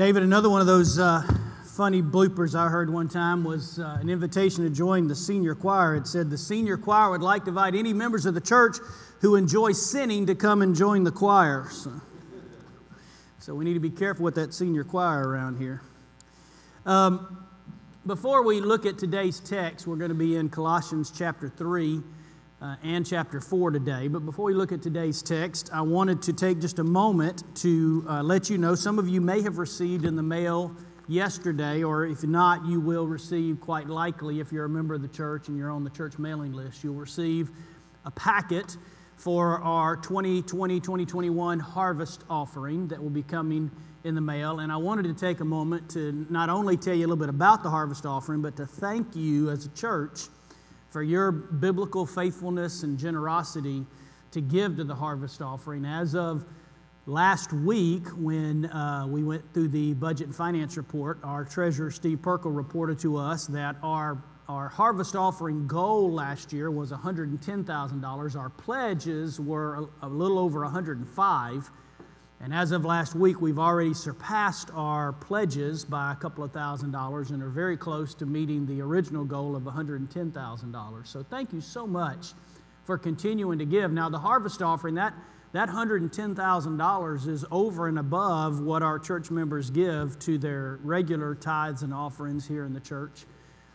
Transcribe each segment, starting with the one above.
David, another one of those uh, funny bloopers I heard one time was uh, an invitation to join the senior choir. It said the senior choir would like to invite any members of the church who enjoy sinning to come and join the choir. So, so we need to be careful with that senior choir around here. Um, before we look at today's text, we're going to be in Colossians chapter 3 uh, and chapter 4 today. But before we look at today's text, I wanted to take just a moment to uh, let you know some of you may have received in the mail yesterday, or if not, you will receive quite likely if you're a member of the church and you're on the church mailing list. You'll receive a packet for our 2020 2021 harvest offering that will be coming in the mail. And I wanted to take a moment to not only tell you a little bit about the harvest offering, but to thank you as a church for your biblical faithfulness and generosity to give to the harvest offering. As of last week, when uh, we went through the budget and finance report, our treasurer, Steve Perkle, reported to us that our, our harvest offering goal last year was $110,000. Our pledges were a, a little over 105 and as of last week, we've already surpassed our pledges by a couple of thousand dollars and are very close to meeting the original goal of $110,000. So thank you so much for continuing to give. Now, the harvest offering, that, that $110,000 is over and above what our church members give to their regular tithes and offerings here in the church.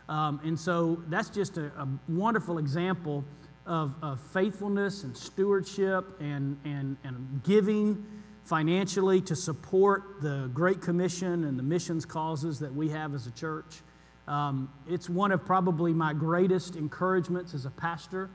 Um, and so that's just a, a wonderful example of, of, faithfulness and stewardship and, and, and giving financially to support the Great Commission and the missions causes that we have as a church. Um, it's one of probably my greatest encouragements as a pastor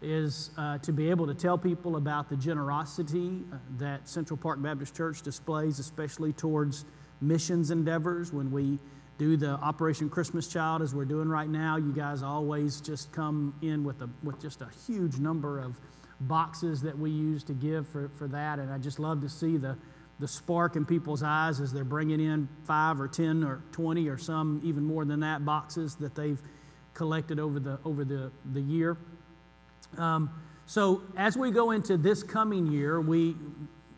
is uh, to be able to tell people about the generosity uh, that Central Park Baptist Church displays, especially towards missions endeavors. When we do the Operation Christmas Child, as we're doing right now, you guys always just come in with, a, with just a huge number of boxes that we use to give for, for that. And I just love to see the, the spark in people's eyes as they're bringing in five or 10 or 20 or some even more than that boxes that they've collected over the, over the, the year. Um, so as we go into this coming year, we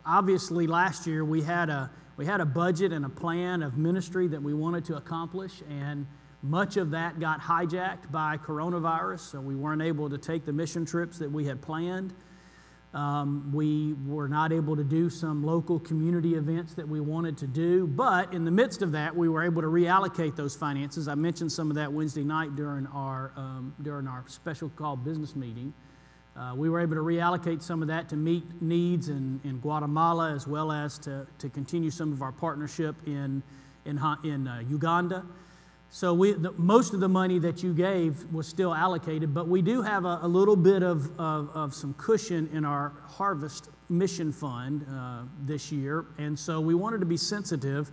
obviously last year we had a we had a budget and a plan of ministry that we wanted to accomplish and much of that got hijacked by coronavirus, so we weren't able to take the mission trips that we had planned. Um, we were not able to do some local community events that we wanted to do, but in the midst of that, we were able to reallocate those finances. I mentioned some of that Wednesday night during our, um, during our special call business meeting. Uh, we were able to reallocate some of that to meet needs in, in Guatemala as well as to, to continue some of our partnership in, in, in uh, Uganda. So we, the, most of the money that you gave was still allocated, but we do have a, a little bit of, of, of, some cushion in our harvest mission fund uh, this year. And so we wanted to be sensitive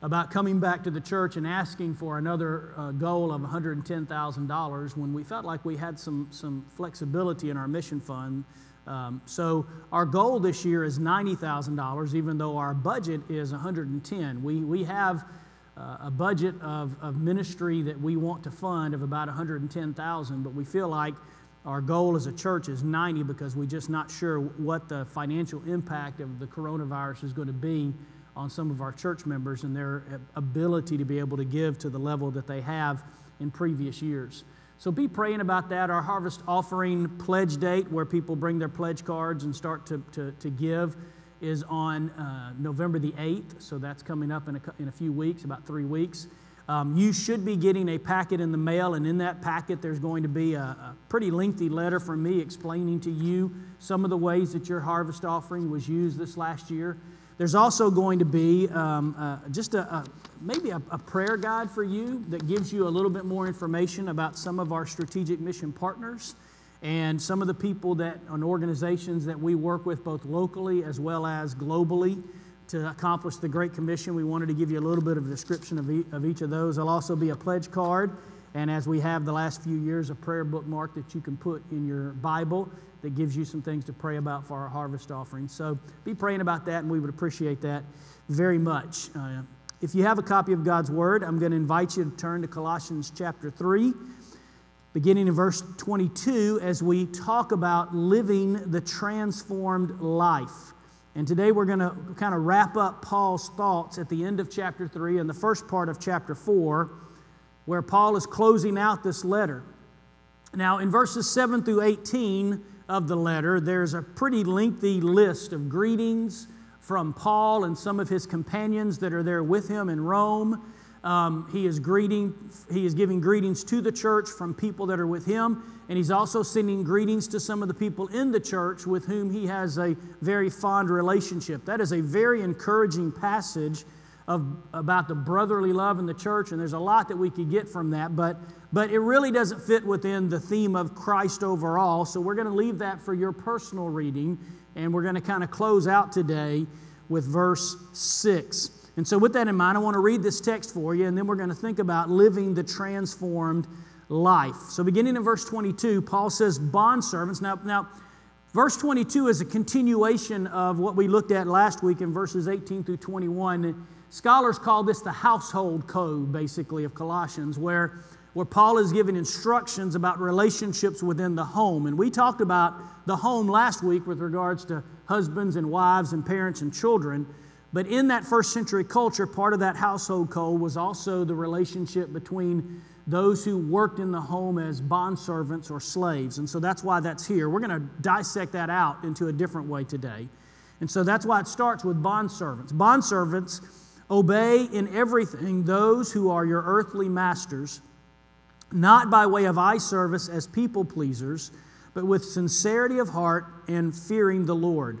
about coming back to the church and asking for another uh, goal of $110,000 when we felt like we had some, some flexibility in our mission fund. Um, so our goal this year is $90,000, even though our budget is 110. We, we have uh, a budget of, of ministry that we want to fund of about 110,000, but we feel like our goal as a church is 90 because we're just not sure what the financial impact of the coronavirus is going to be on some of our church members and their ability to be able to give to the level that they have in previous years. So be praying about that. Our harvest offering pledge date, where people bring their pledge cards and start to, to, to give, is on uh, November the 8th, so that's coming up in a, in a few weeks, about three weeks. Um, you should be getting a packet in the mail, and in that packet, there's going to be a, a, pretty lengthy letter from me explaining to you some of the ways that your harvest offering was used this last year. There's also going to be um, uh, just a, a maybe a, a prayer guide for you that gives you a little bit more information about some of our strategic mission partners and some of the people that and organizations that we work with both locally as well as globally to accomplish the Great Commission. We wanted to give you a little bit of a description of, e- of each of those. There'll also be a pledge card, and as we have the last few years, a prayer bookmark that you can put in your Bible that gives you some things to pray about for our harvest offering. So be praying about that, and we would appreciate that very much. Uh, if you have a copy of God's Word, I'm going to invite you to turn to Colossians chapter 3 beginning in verse 22, as we talk about living the transformed life. And today we're going to kind of wrap up Paul's thoughts at the end of chapter 3 and the first part of chapter 4, where Paul is closing out this letter. Now, in verses 7 through 18 of the letter, there's a pretty lengthy list of greetings from Paul and some of his companions that are there with him in Rome. Um, he is greeting, he is giving greetings to the church from people that are with him, and he's also sending greetings to some of the people in the church with whom he has a very fond relationship. That is a very encouraging passage of, about the brotherly love in the church, and there's a lot that we could get from that, but, but it really doesn't fit within the theme of Christ overall. So we're going to leave that for your personal reading, and we're going to kind of close out today with verse 6. And so, with that in mind, I want to read this text for you, and then we're going to think about living the transformed life. So, beginning in verse 22, Paul says, Bondservants. Now, now, verse 22 is a continuation of what we looked at last week in verses 18 through 21. Scholars call this the household code, basically, of Colossians, where, where Paul is giving instructions about relationships within the home. And we talked about the home last week with regards to husbands and wives and parents and children. But in that first century culture, part of that household code was also the relationship between those who worked in the home as bondservants or slaves. And so that's why that's here. We're going to dissect that out into a different way today. And so that's why it starts with bondservants. Bondservants obey in everything those who are your earthly masters, not by way of eye service as people pleasers, but with sincerity of heart and fearing the Lord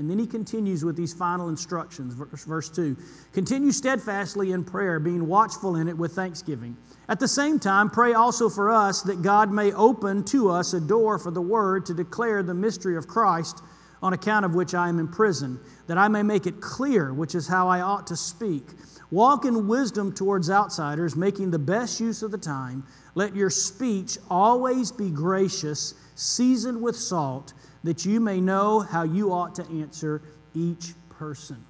And then he continues with these final instructions, verse, verse 2. Continue steadfastly in prayer, being watchful in it with thanksgiving. At the same time, pray also for us that God may open to us a door for the word to declare the mystery of Christ, on account of which I am in prison, that I may make it clear which is how I ought to speak. Walk in wisdom towards outsiders, making the best use of the time. Let your speech always be gracious, seasoned with salt that you may know how you ought to answer each person.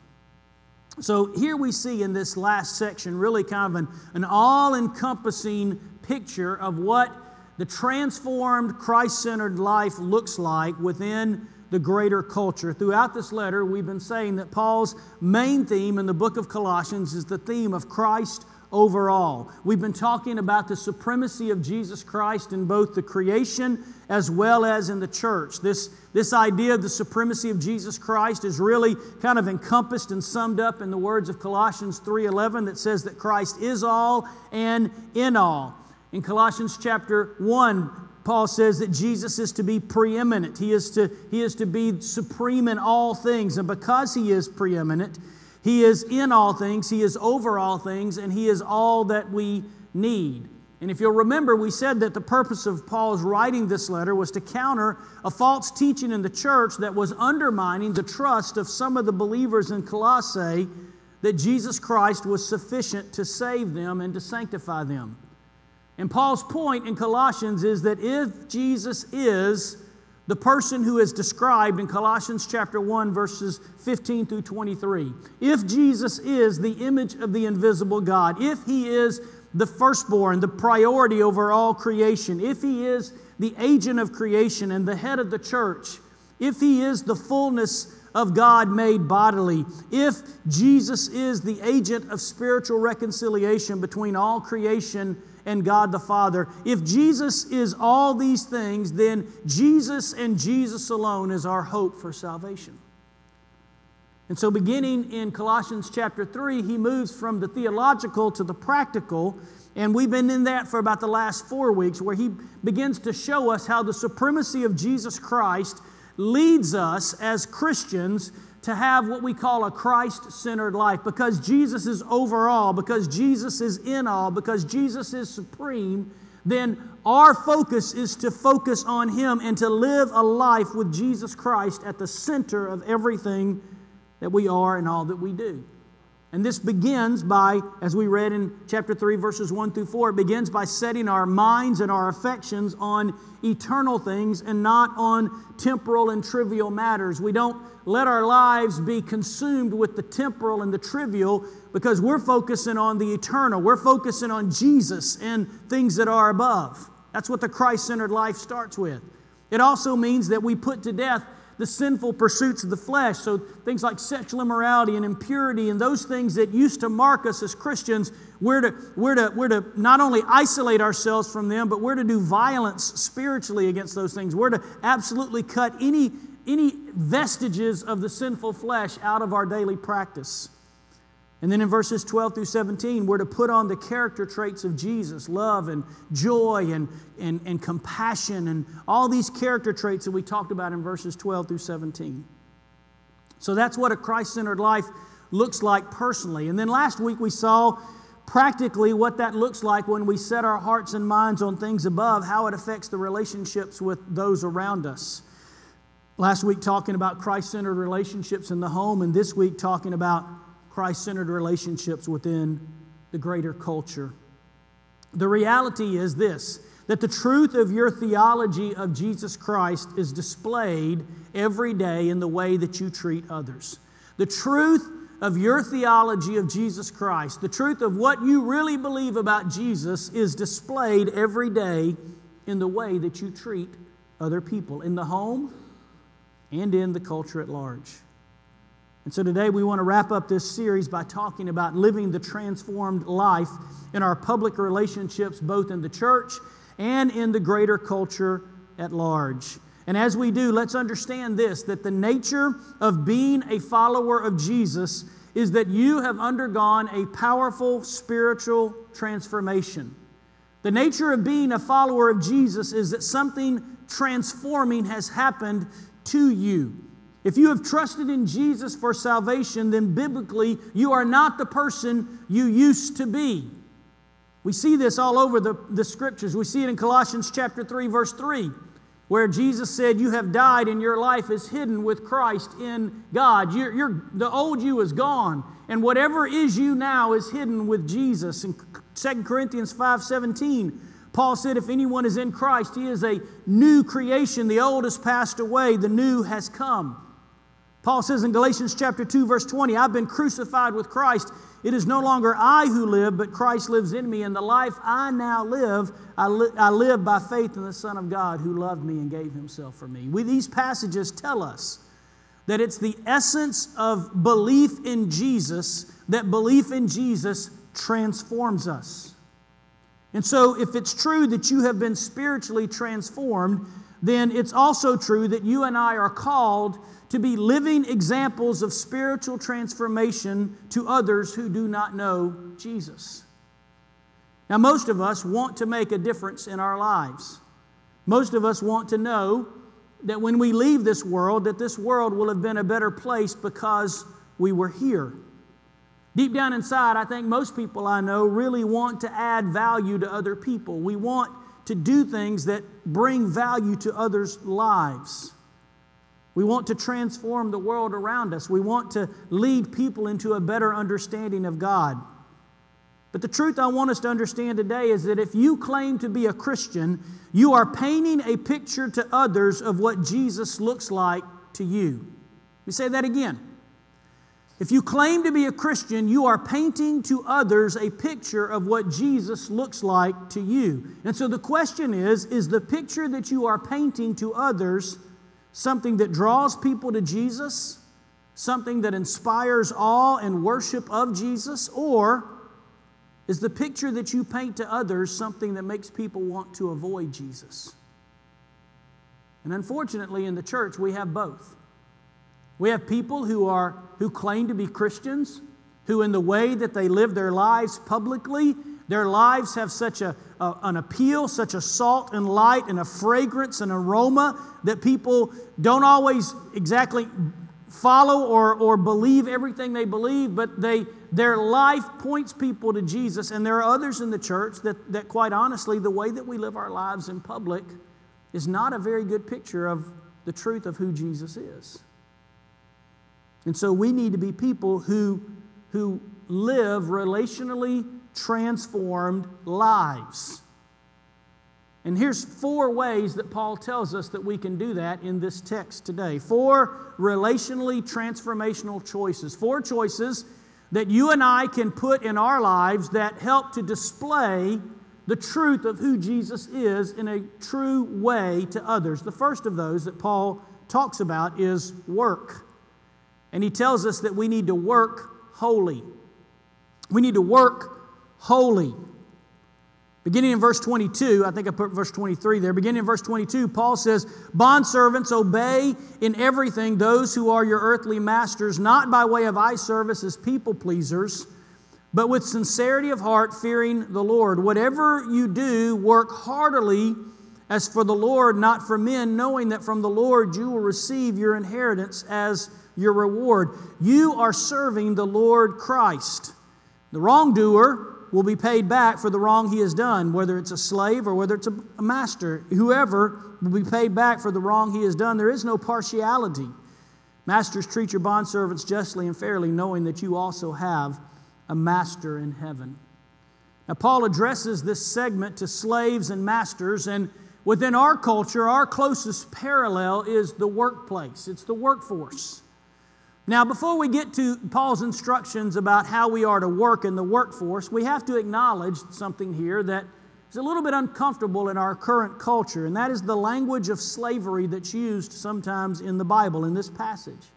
So, here we see in this last section really kind of an, an all encompassing picture of what the transformed, Christ centered life looks like within the greater culture. Throughout this letter, we've been saying that Paul's main theme in the book of Colossians is the theme of Christ overall. We've been talking about the supremacy of Jesus Christ in both the creation as well as in the church. This, this idea of the supremacy of Jesus Christ is really kind of encompassed and summed up in the words of Colossians 3:11 that says that Christ is all and in all. In Colossians chapter 1, Paul says that Jesus is to be preeminent. He is to, he is to be supreme in all things. And because he is preeminent, he is in all things, He is over all things, and He is all that we need. And if you'll remember, we said that the purpose of Paul's writing this letter was to counter a false teaching in the church that was undermining the trust of some of the believers in Colossae that Jesus Christ was sufficient to save them and to sanctify them. And Paul's point in Colossians is that if Jesus is the person who is described in Colossians chapter 1 verses 15 through 23. If Jesus is the image of the invisible God, if he is the firstborn, the priority over all creation, if he is the agent of creation and the head of the church, if he is the fullness of God made bodily, if Jesus is the agent of spiritual reconciliation between all creation and God the Father. If Jesus is all these things, then Jesus and Jesus alone is our hope for salvation. And so, beginning in Colossians chapter 3, he moves from the theological to the practical. And we've been in that for about the last four weeks, where he begins to show us how the supremacy of Jesus Christ leads us as Christians to have what we call a Christ centered life because Jesus is overall, because Jesus is in all, because Jesus is supreme, then our focus is to focus on Him and to live a life with Jesus Christ at the center of everything that we are and all that we do. And this begins by, as we read in chapter 3, verses 1 through 4, it begins by setting our minds and our affections on eternal things and not on temporal and trivial matters. We don't let our lives be consumed with the temporal and the trivial because we're focusing on the eternal. We're focusing on Jesus and things that are above. That's what the Christ centered life starts with. It also means that we put to death the sinful pursuits of the flesh. So things like sexual immorality and impurity and those things that used to mark us as Christians, we're to, we're to, we're to not only isolate ourselves from them, but we're to do violence spiritually against those things. We're to absolutely cut any, any vestiges of the sinful flesh out of our daily practice. And then in verses 12 through 17, we're to put on the character traits of Jesus love and joy and, and, and compassion and all these character traits that we talked about in verses 12 through 17. So that's what a Christ centered life looks like personally. And then last week we saw practically what that looks like when we set our hearts and minds on things above, how it affects the relationships with those around us. Last week, talking about Christ centered relationships in the home, and this week, talking about Christ centered relationships within the greater culture. The reality is this that the truth of your theology of Jesus Christ is displayed every day in the way that you treat others. The truth of your theology of Jesus Christ, the truth of what you really believe about Jesus, is displayed every day in the way that you treat other people in the home and in the culture at large. And so today we want to wrap up this series by talking about living the transformed life in our public relationships, both in the church and in the greater culture at large. And as we do, let's understand this that the nature of being a follower of Jesus is that you have undergone a powerful spiritual transformation. The nature of being a follower of Jesus is that something transforming has happened to you. If you have trusted in Jesus for salvation, then biblically, you are not the person you used to be. We see this all over the, the scriptures. We see it in Colossians chapter 3, verse 3, where Jesus said, You have died and your life is hidden with Christ in God. You're, you're, the old you is gone, and whatever is you now is hidden with Jesus. In 2 Corinthians 5 17, Paul said, If anyone is in Christ, he is a new creation. The old has passed away, the new has come. Paul says in Galatians chapter 2 verse 20, I've been crucified with Christ. It is no longer I who live, but Christ lives in me. And the life I now live, I, li- I live by faith in the Son of God who loved me and gave himself for me. We, these passages tell us that it's the essence of belief in Jesus that belief in Jesus transforms us. And so, if it's true that you have been spiritually transformed, then it's also true that you and I are called to be living examples of spiritual transformation to others who do not know Jesus. Now, most of us want to make a difference in our lives. Most of us want to know that when we leave this world, that this world will have been a better place because we were here. Deep down inside, I think most people I know really want to add value to other people. We want to do things that bring value to others' lives. We want to transform the world around us. We want to lead people into a better understanding of God. But the truth I want us to understand today is that if you claim to be a Christian, you are painting a picture to others of what Jesus looks like to you. Let me say that again. If you claim to be a Christian, you are painting to others a picture of what Jesus looks like to you. And so the question is is the picture that you are painting to others something that draws people to Jesus, something that inspires awe and worship of Jesus, or is the picture that you paint to others something that makes people want to avoid Jesus? And unfortunately, in the church, we have both. We have people who, are, who claim to be Christians, who, in the way that they live their lives publicly, their lives have such a, a, an appeal, such a salt and light and a fragrance and aroma that people don't always exactly follow or, or believe everything they believe, but they, their life points people to Jesus. And there are others in the church that, that, quite honestly, the way that we live our lives in public is not a very good picture of the truth of who Jesus is. And so we need to be people who, who live relationally transformed lives. And here's four ways that Paul tells us that we can do that in this text today. Four relationally transformational choices. Four choices that you and I can put in our lives that help to display the truth of who Jesus is in a true way to others. The first of those that Paul talks about is work. And he tells us that we need to work holy. We need to work holy. Beginning in verse 22, I think I put verse 23 there. Beginning in verse 22, Paul says, Bondservants, obey in everything those who are your earthly masters, not by way of eye service as people pleasers, but with sincerity of heart, fearing the Lord. Whatever you do, work heartily as for the Lord, not for men, knowing that from the Lord you will receive your inheritance as your reward. You are serving the Lord Christ. The wrongdoer, will be paid back for the wrong he has done, whether it's a slave or whether it's a master. Whoever will be paid back for the wrong he has done. There is no partiality. Masters, treat your bondservants justly and fairly, knowing that you also have a master in heaven. Now, Paul addresses this segment to slaves and masters, and within our culture, our closest parallel is the workplace, it's the workforce. Now, before we get to Paul's instructions about how we are to work in the workforce, we have to acknowledge something here that is a little bit uncomfortable in our current culture, and that is the language of slavery that's used sometimes in the Bible in this passage.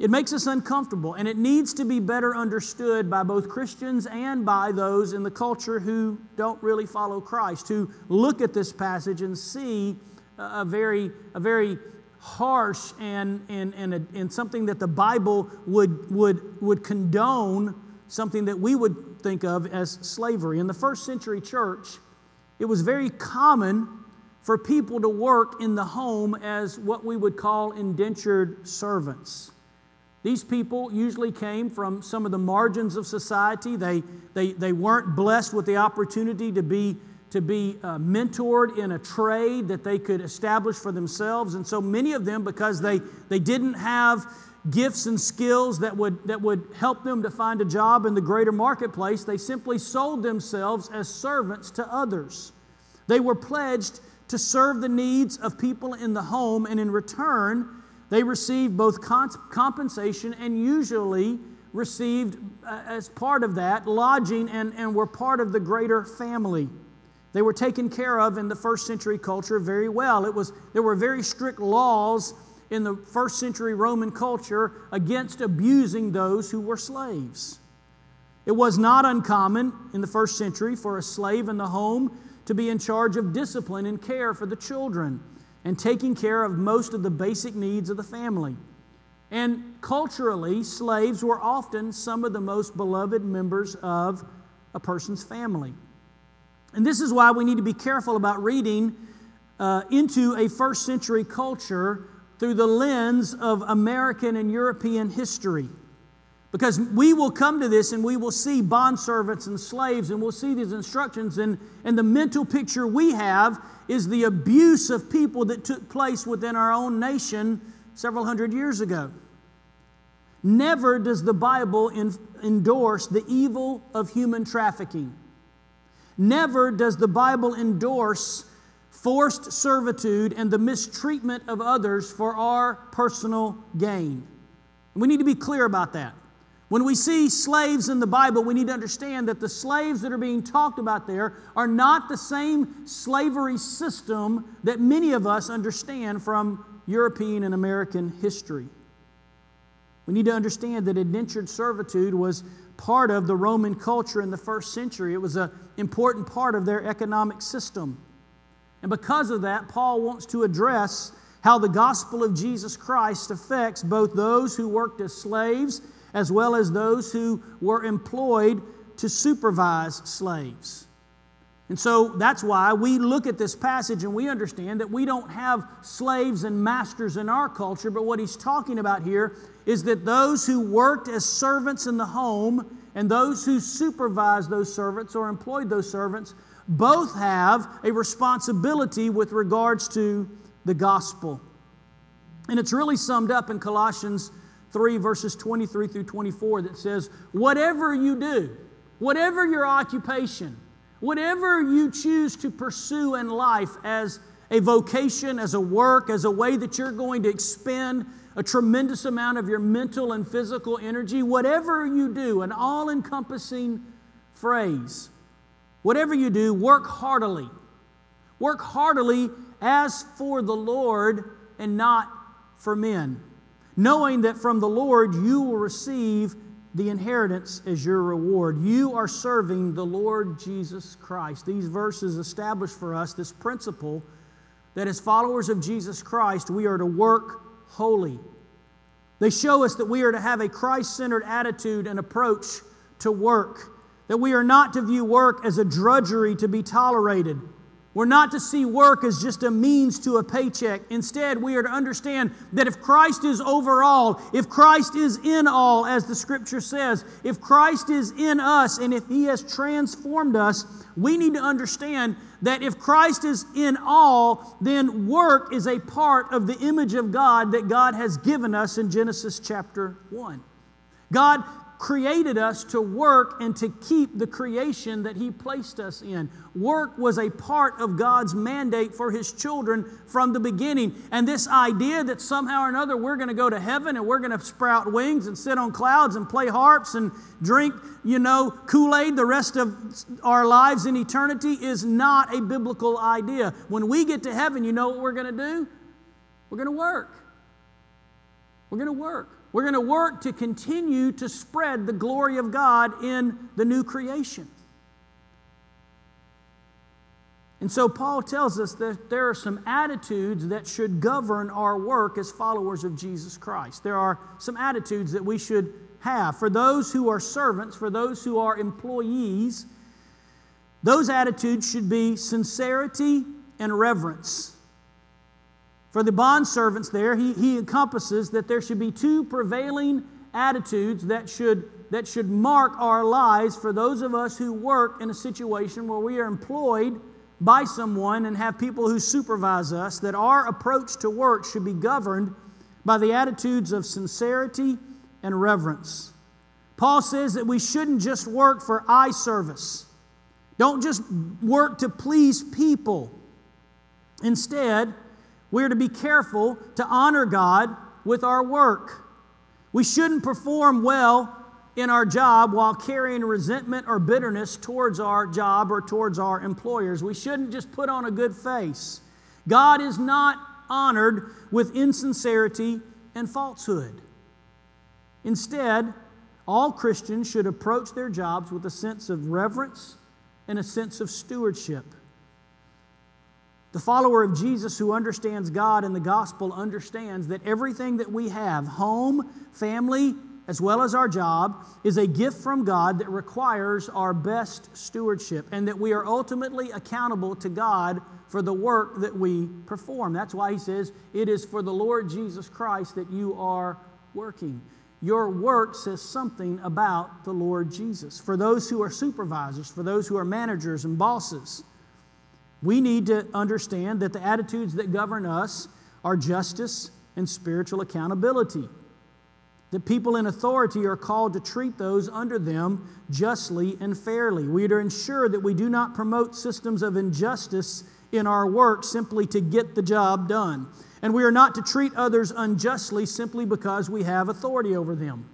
It makes us uncomfortable, and it needs to be better understood by both Christians and by those in the culture who don't really follow Christ, who look at this passage and see a very, a very harsh and, and, and, a, and something that the Bible would, would, would condone, something that we would think of as slavery. In the first century church, it was very common for people to work in the home as what we would call indentured servants. These people usually came from some of the margins of society. They, they, they weren't blessed with the opportunity to be to be uh, mentored in a trade that they could establish for themselves. And so many of them, because they, they didn't have gifts and skills that would, that would help them to find a job in the greater marketplace, they simply sold themselves as servants to others. They were pledged to serve the needs of people in the home, and in return, they received both compensation and usually received, uh, as part of that, lodging and, and were part of the greater family. They were taken care of in the first century culture very well. It was, there were very strict laws in the first century Roman culture against abusing those who were slaves. It was not uncommon in the first century for a slave in the home to be in charge of discipline and care for the children and taking care of most of the basic needs of the family. And culturally, slaves were often some of the most beloved members of a person's family. And this is why we need to be careful about reading uh, into a first century culture through the lens of American and European history. Because we will come to this and we will see bondservants and slaves and we'll see these instructions, and, and the mental picture we have is the abuse of people that took place within our own nation several hundred years ago. Never does the Bible in, endorse the evil of human trafficking. Never does the Bible endorse forced servitude and the mistreatment of others for our personal gain. We need to be clear about that. When we see slaves in the Bible, we need to understand that the slaves that are being talked about there are not the same slavery system that many of us understand from European and American history. We need to understand that indentured servitude was part of the Roman culture in the first century. It was an important part of their economic system. And because of that, Paul wants to address how the gospel of Jesus Christ affects both those who worked as slaves as well as those who were employed to supervise slaves. And so that's why we look at this passage and we understand that we don't have slaves and masters in our culture, but what he's talking about here is that those who worked as servants in the home and those who supervised those servants or employed those servants both have a responsibility with regards to the gospel. And it's really summed up in Colossians 3, verses 23 through 24, that says, Whatever you do, whatever your occupation, whatever you choose to pursue in life as a vocation, as a work, as a way that you're going to expend a tremendous amount of your mental and physical energy, whatever you do, an all encompassing phrase. Whatever you do, work heartily. Work heartily as for the Lord and not for men, knowing that from the Lord you will receive the inheritance as your reward. You are serving the Lord Jesus Christ. These verses establish for us this principle that as followers of Jesus Christ, we are to work holy. They show us that we are to have a Christ centered attitude and approach to work, that we are not to view work as a drudgery to be tolerated we're not to see work as just a means to a paycheck. Instead, we are to understand that if Christ is over all, if Christ is in all, as the scripture says, if Christ is in us and if He has transformed us, we need to understand that if Christ is in all, then work is a part of the image of God that God has given us in Genesis chapter 1. God created us to work and to keep the creation that He placed us in. Work was a part of God's mandate for His children from the beginning. And this idea that somehow or another we're going to go to heaven and we're going to sprout wings and sit on clouds and play harps and drink, you know, Kool Aid the rest of our lives in eternity is not a biblical idea. When we get to heaven, you know what we're going to do? We're going to work. We're going to work. We're going to work to continue to spread the glory of God in the new creation. And so Paul tells us that there are some attitudes that should govern our work as followers of Jesus Christ. There are some attitudes that we should have. For those who are servants, for those who are employees, those attitudes should be sincerity and reverence. For the bond servants there, he, he encompasses that there should be two prevailing attitudes that should, that should mark our lives for those of us who work in a situation where we are employed by someone and have people who supervise us, that our approach to work should be governed by the attitudes of sincerity and reverence. Paul says that we shouldn't just work for eye service. Don't just work to please people. Instead, we're to be careful to honor God with our work. We shouldn't perform well in our job while carrying resentment or bitterness towards our job or towards our employers. We shouldn't just put on a good face. God is not honored with insincerity and falsehood. Instead, all Christians should approach their jobs with a sense of reverence and a sense of stewardship. The follower of Jesus who understands God and the gospel understands that everything that we have home, family, as well as our job is a gift from God that requires our best stewardship and that we are ultimately accountable to God for the work that we perform. That's why he says, It is for the Lord Jesus Christ that you are working. Your work says something about the Lord Jesus. For those who are supervisors, for those who are managers and bosses, we need to understand that the attitudes that govern us are justice and spiritual accountability. That people in authority are called to treat those under them justly and fairly. We are to ensure that we do not promote systems of injustice in our work simply to get the job done. And we are not to treat others unjustly simply because we have authority over them.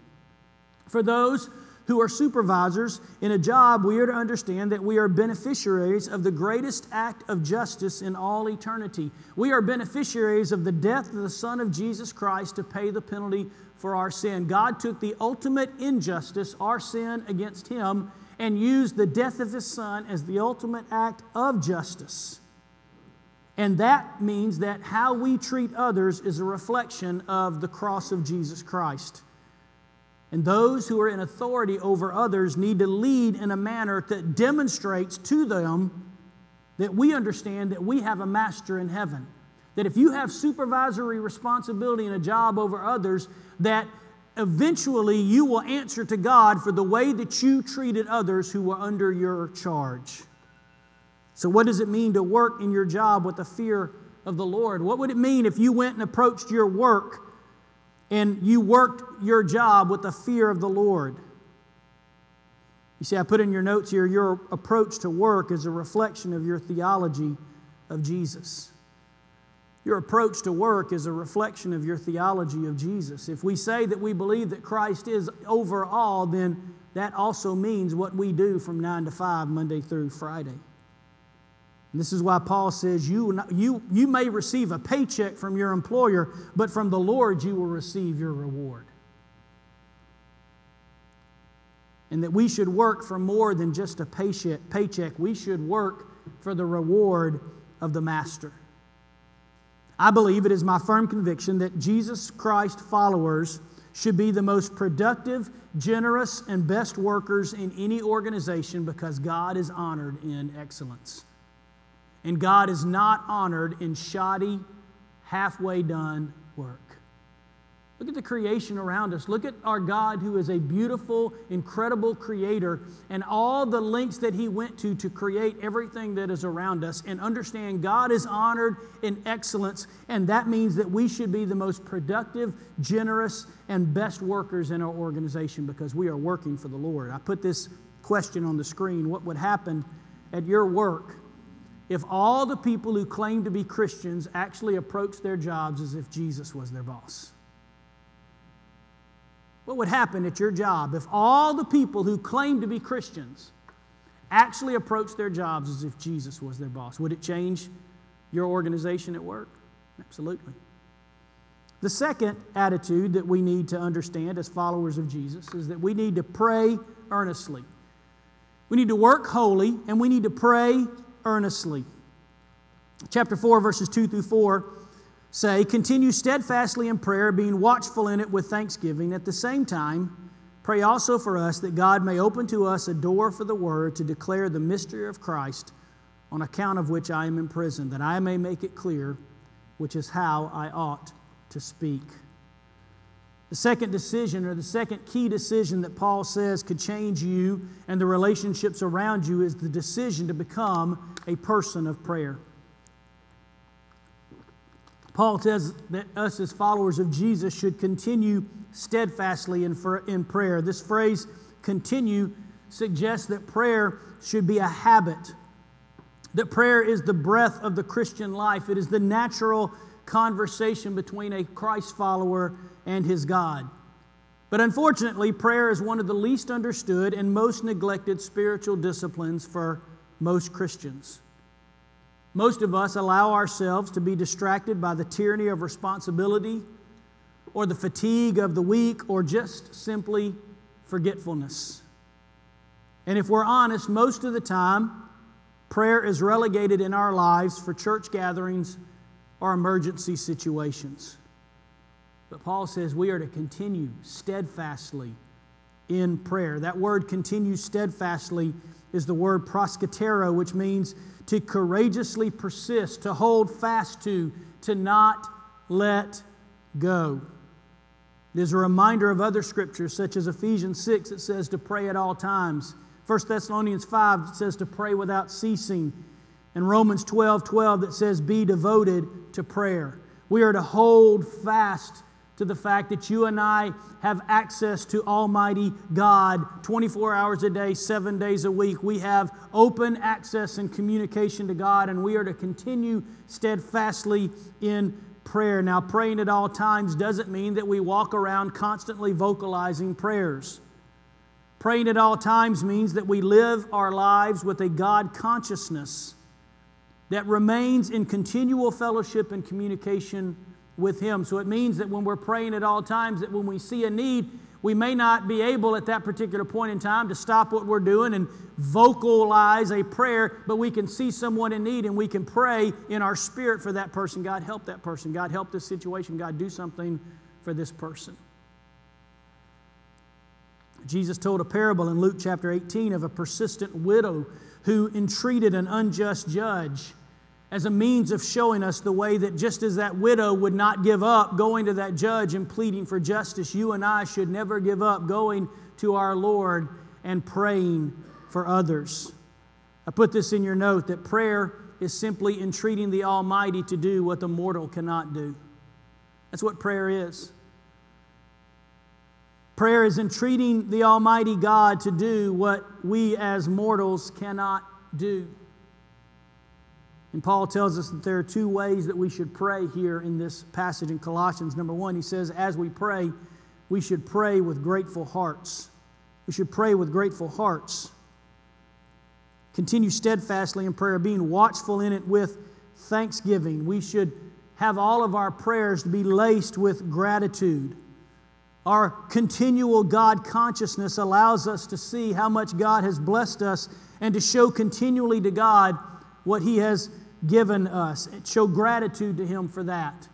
For those who are supervisors in a job, we are to understand that we are beneficiaries of the greatest act of justice in all eternity. We are beneficiaries of the death of the Son of Jesus Christ to pay the penalty for our sin. God took the ultimate injustice, our sin against Him, and used the death of His Son as the ultimate act of justice. And that means that how we treat others is a reflection of the cross of Jesus Christ. And those who are in authority over others need to lead in a manner that demonstrates to them that we understand that we have a master in heaven. That if you have supervisory responsibility in a job over others, that eventually you will answer to God for the way that you treated others who were under your charge. So, what does it mean to work in your job with the fear of the Lord? What would it mean if you went and approached your work and you worked your job with the fear of the Lord. You see, I put in your notes here your approach to work is a reflection of your theology of Jesus. Your approach to work is a reflection of your theology of Jesus. If we say that we believe that Christ is over all, then that also means what we do from 9 to 5, Monday through Friday. And this is why Paul says you, you, you may receive a paycheck from your employer, but from the Lord you will receive your reward. And that we should work for more than just a paycheck. paycheck. We should work for the reward of the Master. I believe it is my firm conviction that Jesus Christ followers should be the most productive, generous, and best workers in any organization because God is honored in excellence. And God is not honored in shoddy, halfway done work. Look at the creation around us. Look at our God, who is a beautiful, incredible creator, and all the lengths that He went to to create everything that is around us. And understand God is honored in excellence, and that means that we should be the most productive, generous, and best workers in our organization because we are working for the Lord. I put this question on the screen What would happen at your work if all the people who claim to be Christians actually approached their jobs as if Jesus was their boss? What would happen at your job if all the people who claim to be Christians actually approached their jobs as if Jesus was their boss? Would it change your organization at work? Absolutely. The second attitude that we need to understand as followers of Jesus is that we need to pray earnestly. We need to work holy and we need to pray earnestly. Chapter 4, verses 2 through 4 say, Continue steadfastly in prayer, being watchful in it with thanksgiving. At the same time, pray also for us that God may open to us a door for the word to declare the mystery of Christ, on account of which I am in prison, that I may make it clear, which is how I ought to speak. The second decision, or the second key decision that Paul says could change you and the relationships around you, is the decision to become a person of prayer. Paul says that us as followers of Jesus should continue steadfastly in, in prayer. This phrase, continue, suggests that prayer should be a habit, that prayer is the breath of the Christian life. It is the natural conversation between a Christ follower and his God. But unfortunately, prayer is one of the least understood and most neglected spiritual disciplines for most Christians. Most of us allow ourselves to be distracted by the tyranny of responsibility or the fatigue of the week or just simply forgetfulness. And if we're honest, most of the time, prayer is relegated in our lives for church gatherings or emergency situations. But Paul says we are to continue steadfastly in prayer. That word continue steadfastly is the word proskartereo, which means to courageously persist, to hold fast to, to not let go. It is a reminder of other scriptures, such as Ephesians 6, it says to pray at all times. 1 Thessalonians 5, it says to pray without ceasing. And Romans 12, 12, that says be devoted to prayer. We are to hold fast to the fact that you and I have access to Almighty God 24 hours a day, seven days a week. We have open access and communication to God, and we are to continue steadfastly in prayer. Now, praying at all times doesn't mean that we walk around constantly vocalizing prayers. Praying at all times means that we live our lives with a God consciousness that remains in continual fellowship and communication with Him. So it means that when we're praying at all times, that when we see a need, we may not be able at that particular point in time to stop what we're doing and vocalize a prayer, but we can see someone in need and we can pray in our spirit for that person. God, help that person. God, help this situation. God, do something for this person. Jesus told a parable in Luke chapter 18 of a persistent widow who entreated an unjust judge as a means of showing us the way that just as that widow would not give up going to that judge and pleading for justice, you and I should never give up going to our Lord and praying for others. I put this in your note that prayer is simply entreating the Almighty to do what the mortal cannot do. That's what prayer is. Prayer is entreating the Almighty God to do what we as mortals cannot do. And Paul tells us that there are two ways that we should pray here in this passage in Colossians. Number one, he says, as we pray, we should pray with grateful hearts. We should pray with grateful hearts. Continue steadfastly in prayer, being watchful in it with thanksgiving. We should have all of our prayers to be laced with gratitude. Our continual God consciousness allows us to see how much God has blessed us and to show continually to God what He has given us. Show gratitude to Him for that.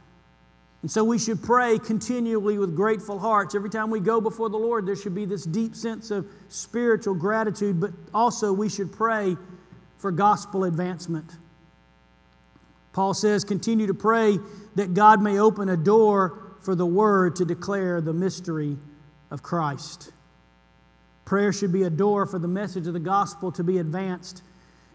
And so we should pray continually with grateful hearts. Every time we go before the Lord, there should be this deep sense of spiritual gratitude, but also we should pray for gospel advancement. Paul says, continue to pray that God may open a door for the word to declare the mystery of Christ. Prayer should be a door for the message of the gospel to be advanced.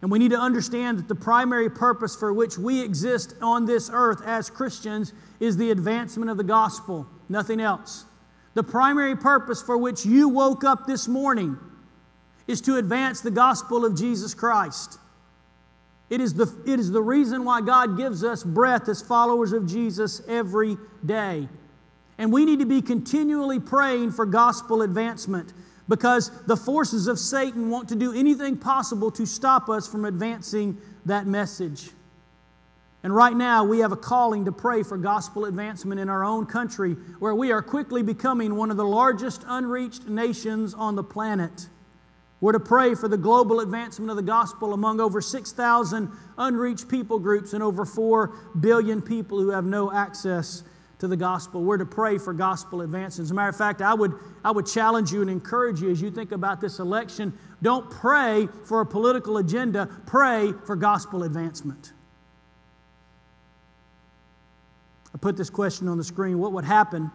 And we need to understand that the primary purpose for which we exist on this earth as Christians is the advancement of the gospel, nothing else. The primary purpose for which you woke up this morning is to advance the gospel of Jesus Christ. It is, the, it is the reason why God gives us breath as followers of Jesus every day. And we need to be continually praying for gospel advancement because the forces of Satan want to do anything possible to stop us from advancing that message. And right now, we have a calling to pray for gospel advancement in our own country, where we are quickly becoming one of the largest unreached nations on the planet. We're to pray for the global advancement of the gospel among over 6,000 unreached people groups and over 4 billion people who have no access to the gospel. We're to pray for gospel advancement. As a matter of fact, I would, I would challenge you and encourage you as you think about this election don't pray for a political agenda, pray for gospel advancement. I put this question on the screen What would happen?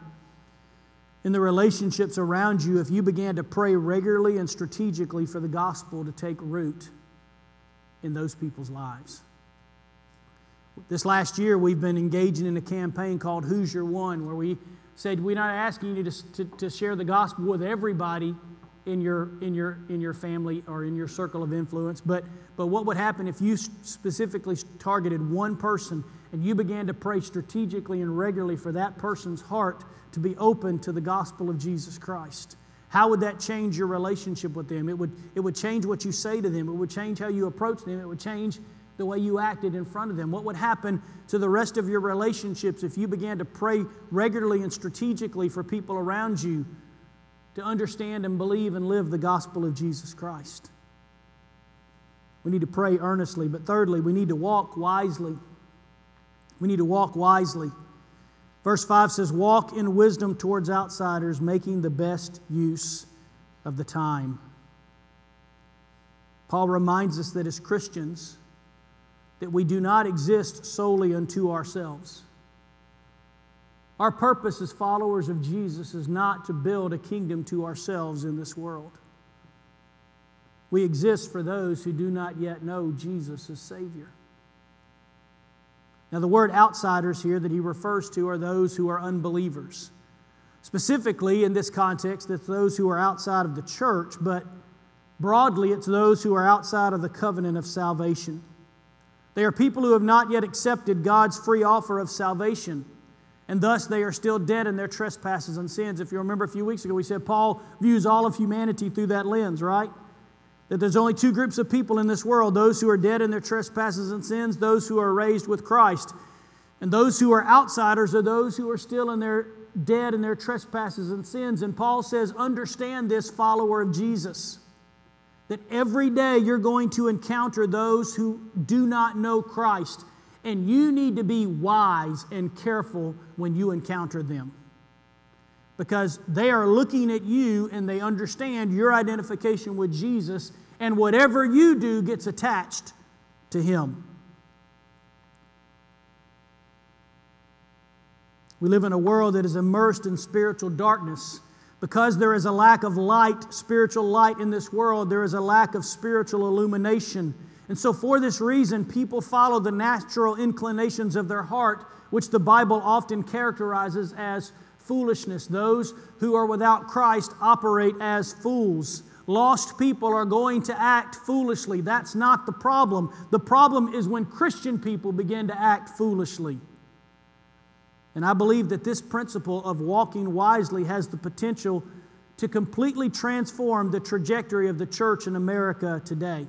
in the relationships around you if you began to pray regularly and strategically for the gospel to take root in those people's lives. This last year, we've been engaging in a campaign called Who's Your One, where we said we're not asking you to, to, to share the gospel with everybody in your, in, your, in your family or in your circle of influence, but, but what would happen if you specifically targeted one person and you began to pray strategically and regularly for that person's heart to be open to the gospel of Jesus Christ. How would that change your relationship with them? It would, it would change what you say to them, it would change how you approach them, it would change the way you acted in front of them. What would happen to the rest of your relationships if you began to pray regularly and strategically for people around you to understand and believe and live the gospel of Jesus Christ? We need to pray earnestly, but thirdly, we need to walk wisely. We need to walk wisely. Verse 5 says, Walk in wisdom towards outsiders, making the best use of the time. Paul reminds us that as Christians, that we do not exist solely unto ourselves. Our purpose as followers of Jesus is not to build a kingdom to ourselves in this world. We exist for those who do not yet know Jesus as Savior. Now, the word outsiders here that he refers to are those who are unbelievers. Specifically, in this context, it's those who are outside of the church, but broadly, it's those who are outside of the covenant of salvation. They are people who have not yet accepted God's free offer of salvation, and thus they are still dead in their trespasses and sins. If you remember a few weeks ago, we said Paul views all of humanity through that lens, right? that there's only two groups of people in this world those who are dead in their trespasses and sins, those who are raised with Christ. And those who are outsiders are those who are still in their dead in their trespasses and sins. And Paul says, understand this, follower of Jesus, that every day you're going to encounter those who do not know Christ. And you need to be wise and careful when you encounter them because they are looking at you and they understand your identification with Jesus and whatever you do gets attached to Him. We live in a world that is immersed in spiritual darkness. Because there is a lack of light, spiritual light in this world, there is a lack of spiritual illumination. And so, for this reason, people follow the natural inclinations of their heart, which the Bible often characterizes as foolishness. Those who are without Christ operate as fools. Lost people are going to act foolishly. That's not the problem. The problem is when Christian people begin to act foolishly. And I believe that this principle of walking wisely has the potential to completely transform the trajectory of the church in America today.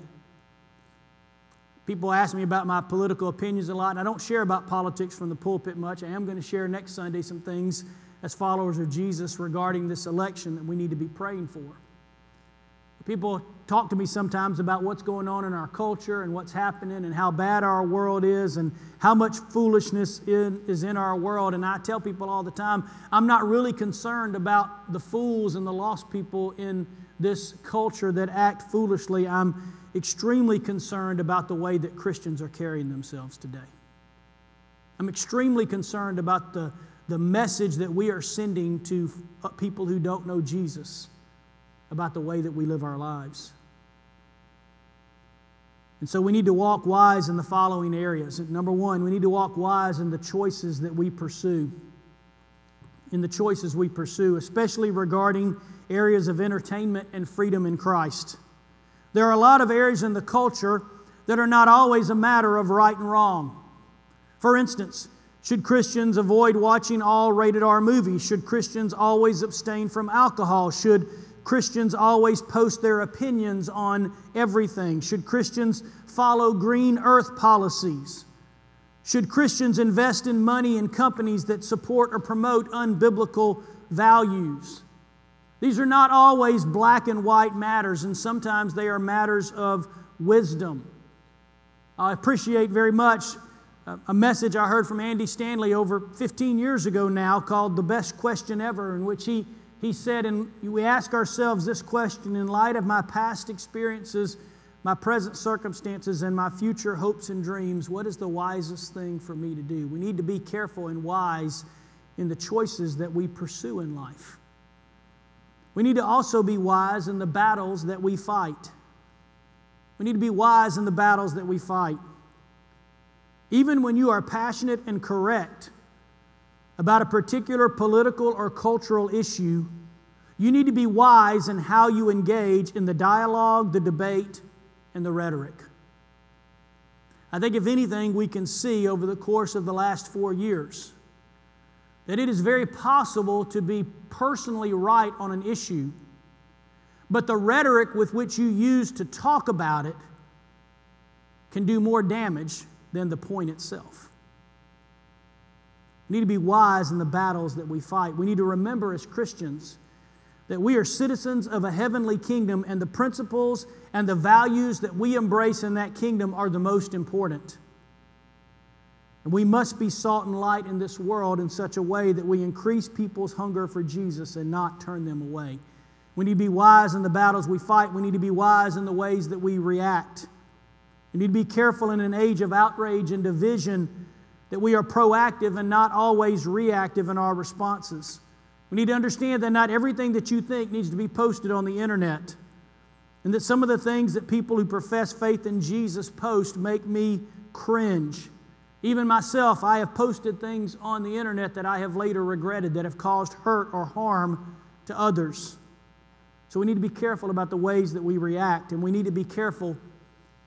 People ask me about my political opinions a lot, and I don't share about politics from the pulpit much. I am going to share next Sunday some things as followers of Jesus regarding this election that we need to be praying for. People talk to me sometimes about what's going on in our culture and what's happening and how bad our world is and how much foolishness in, is in our world. And I tell people all the time, I'm not really concerned about the fools and the lost people in this culture that act foolishly. I'm extremely concerned about the way that Christians are carrying themselves today. I'm extremely concerned about the, the message that we are sending to uh, people who don't know Jesus about the way that we live our lives. And so we need to walk wise in the following areas. Number one, we need to walk wise in the choices that we pursue. In the choices we pursue, especially regarding areas of entertainment and freedom in Christ. There are a lot of areas in the culture that are not always a matter of right and wrong. For instance, should Christians avoid watching all rated R movies? Should Christians always abstain from alcohol? Should Christians always post their opinions on everything? Should Christians follow green earth policies? Should Christians invest in money in companies that support or promote unbiblical values? These are not always black and white matters, and sometimes they are matters of wisdom. I appreciate very much uh, a message I heard from Andy Stanley over 15 years ago now called The Best Question Ever, in which he he said, and we ask ourselves this question in light of my past experiences, my present circumstances, and my future hopes and dreams, what is the wisest thing for me to do? We need to be careful and wise in the choices that we pursue in life. We need to also be wise in the battles that we fight. We need to be wise in the battles that we fight. Even when you are passionate and correct, about a particular political or cultural issue, you need to be wise in how you engage in the dialogue, the debate, and the rhetoric. I think, if anything, we can see over the course of the last four years that it is very possible to be personally right on an issue, but the rhetoric with which you use to talk about it can do more damage than the point itself. We need to be wise in the battles that we fight. We need to remember as Christians that we are citizens of a heavenly kingdom, and the principles and the values that we embrace in that kingdom are the most important. And we must be salt and light in this world in such a way that we increase people's hunger for Jesus and not turn them away. We need to be wise in the battles we fight. We need to be wise in the ways that we react. We need to be careful in an age of outrage and division that we are proactive and not always reactive in our responses. We need to understand that not everything that you think needs to be posted on the internet. And that some of the things that people who profess faith in Jesus post make me cringe. Even myself, I have posted things on the internet that I have later regretted that have caused hurt or harm to others. So we need to be careful about the ways that we react, and we need to be careful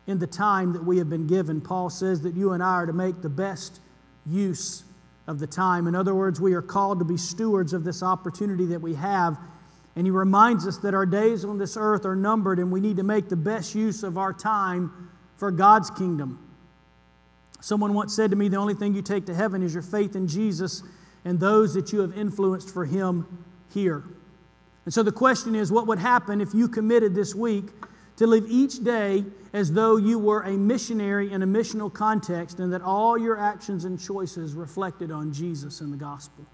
in the time that we have been given. Paul says that you and I are to make the best use of the time. In other words, we are called to be stewards of this opportunity that we have. And he reminds us that our days on this earth are numbered and we need to make the best use of our time for God's kingdom. Someone once said to me, The only thing you take to heaven is your faith in Jesus and those that you have influenced for Him here. And so the question is what would happen if you committed this week to live each day as though you were a missionary in a missional context and that all your actions and choices reflected on Jesus and the gospel.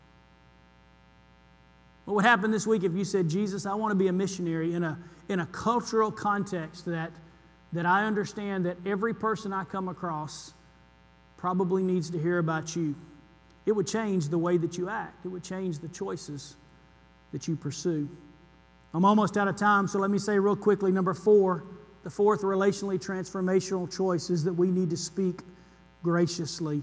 What would happen this week if you said, Jesus, I want to be a missionary in a, in a cultural context that, that I understand that every person I come across probably needs to hear about you? It would change the way that you act, it would change the choices that you pursue. I'm almost out of time, so let me say real quickly number four, the fourth relationally transformational choice is that we need to speak graciously.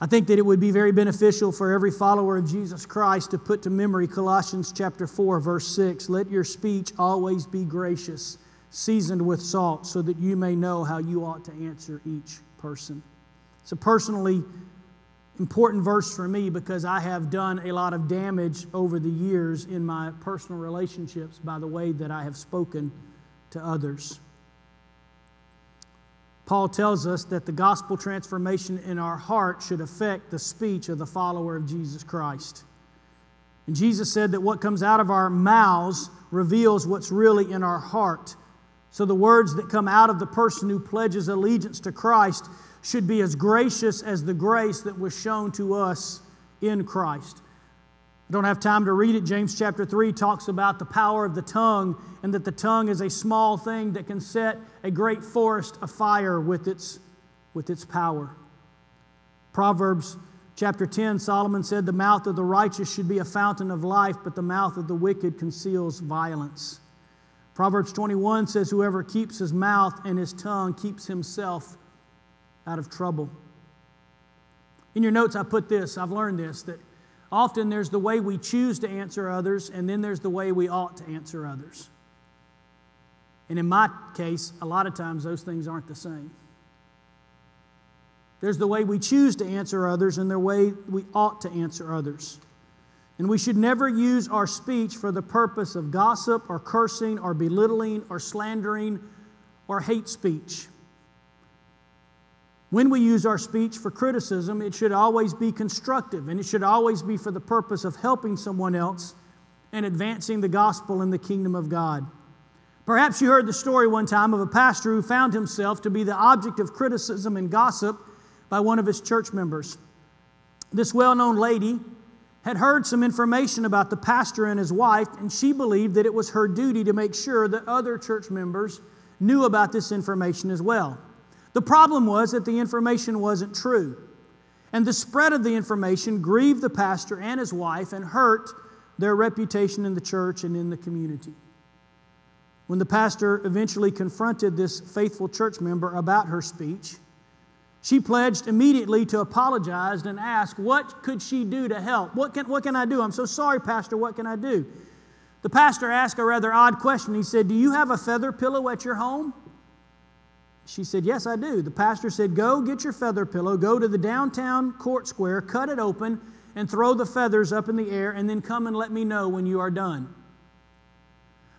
I think that it would be very beneficial for every follower of Jesus Christ to put to memory Colossians chapter 4 verse 6, let your speech always be gracious, seasoned with salt, so that you may know how you ought to answer each person. It's a personally important verse for me because I have done a lot of damage over the years in my personal relationships by the way that I have spoken to others. Paul tells us that the gospel transformation in our heart should affect the speech of the follower of Jesus Christ. And Jesus said that what comes out of our mouths reveals what's really in our heart. So the words that come out of the person who pledges allegiance to Christ should be as gracious as the grace that was shown to us in Christ. I don't have time to read it. James chapter 3 talks about the power of the tongue and that the tongue is a small thing that can set a great forest afire with its, with its power. Proverbs chapter 10, Solomon said, The mouth of the righteous should be a fountain of life, but the mouth of the wicked conceals violence. Proverbs 21 says, Whoever keeps his mouth and his tongue keeps himself out of trouble. In your notes, I put this, I've learned this, that often there's the way we choose to answer others, and then there's the way we ought to answer others. And in my case, a lot of times those things aren't the same. There's the way we choose to answer others, and the way we ought to answer others. And we should never use our speech for the purpose of gossip or cursing or belittling or slandering or hate speech. When we use our speech for criticism, it should always be constructive and it should always be for the purpose of helping someone else and advancing the gospel and the kingdom of God. Perhaps you heard the story one time of a pastor who found himself to be the object of criticism and gossip by one of his church members. This well known lady had heard some information about the pastor and his wife, and she believed that it was her duty to make sure that other church members knew about this information as well. The problem was that the information wasn't true. And the spread of the information grieved the pastor and his wife and hurt their reputation in the church and in the community. When the pastor eventually confronted this faithful church member about her speech, she pledged immediately to apologize and ask, What could she do to help? What can, what can I do? I'm so sorry, Pastor. What can I do? The pastor asked a rather odd question. He said, Do you have a feather pillow at your home? She said, Yes, I do. The pastor said, Go get your feather pillow, go to the downtown court square, cut it open, and throw the feathers up in the air, and then come and let me know when you are done.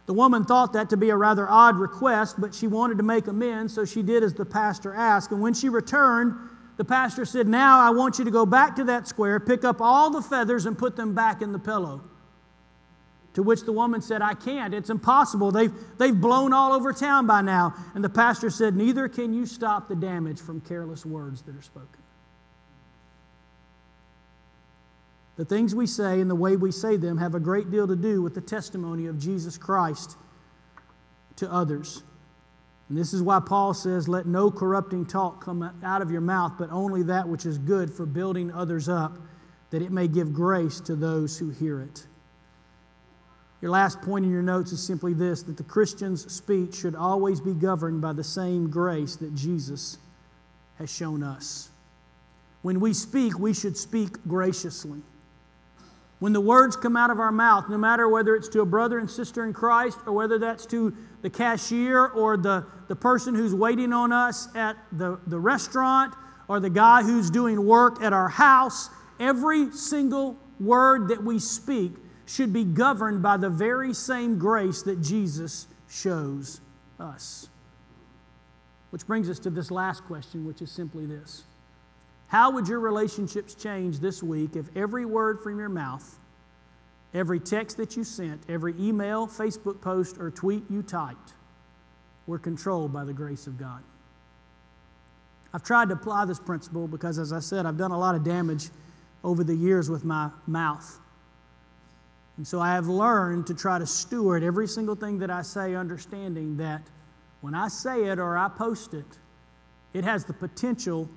The woman thought that to be a rather odd request, but she wanted to make amends, so she did as the pastor asked. And when she returned, the pastor said, Now I want you to go back to that square, pick up all the feathers, and put them back in the pillow. To which the woman said, I can't. It's impossible. They've, they've blown all over town by now. And the pastor said, Neither can you stop the damage from careless words that are spoken. The things we say and the way we say them have a great deal to do with the testimony of Jesus Christ to others. And this is why Paul says, Let no corrupting talk come out of your mouth, but only that which is good for building others up, that it may give grace to those who hear it. Your last point in your notes is simply this that the Christian's speech should always be governed by the same grace that Jesus has shown us. When we speak, we should speak graciously. When the words come out of our mouth, no matter whether it's to a brother and sister in Christ or whether that's to the cashier or the, the person who's waiting on us at the, the restaurant or the guy who's doing work at our house, every single word that we speak should be governed by the very same grace that Jesus shows us. Which brings us to this last question, which is simply this How would your relationships change this week if every word from your mouth, every text that you sent, every email, Facebook post, or tweet you typed were controlled by the grace of God? I've tried to apply this principle because, as I said, I've done a lot of damage over the years with my mouth. And so I have learned to try to steward every single thing that I say, understanding that when I say it or I post it, it has the potential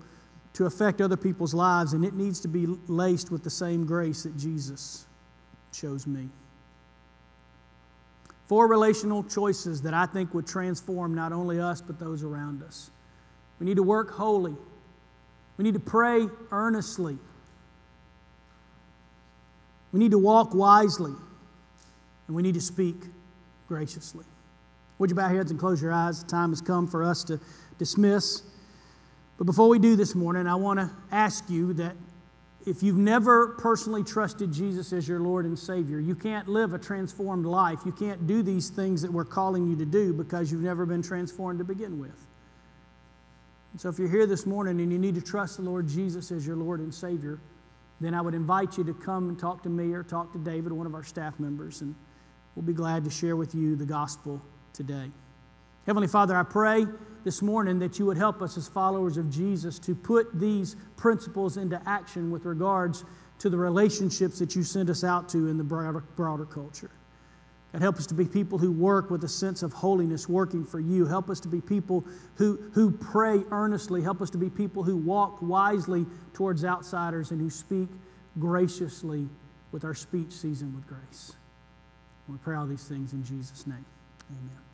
to affect other people's lives, and it needs to be laced with the same grace that Jesus shows me. Four relational choices that I think would transform not only us, but those around us. We need to work holy. We need to pray earnestly. We need to walk wisely. And we need to speak graciously. Would you bow your heads and close your eyes? The time has come for us to dismiss. But before we do this morning, I want to ask you that if you've never personally trusted Jesus as your Lord and Savior, you can't live a transformed life. You can't do these things that we're calling you to do because you've never been transformed to begin with. And so if you're here this morning and you need to trust the Lord Jesus as your Lord and Savior, then I would invite you to come and talk to me or talk to David, one of our staff members, and we'll be glad to share with you the gospel today. Heavenly Father, I pray this morning that you would help us as followers of Jesus to put these principles into action with regards to the relationships that you send us out to in the broader, broader culture. God, help us to be people who work with a sense of holiness, working for you. Help us to be people who, who pray earnestly. Help us to be people who walk wisely towards outsiders and who speak graciously with our speech seasoned with grace. we pray all these things in Jesus' name. Amen.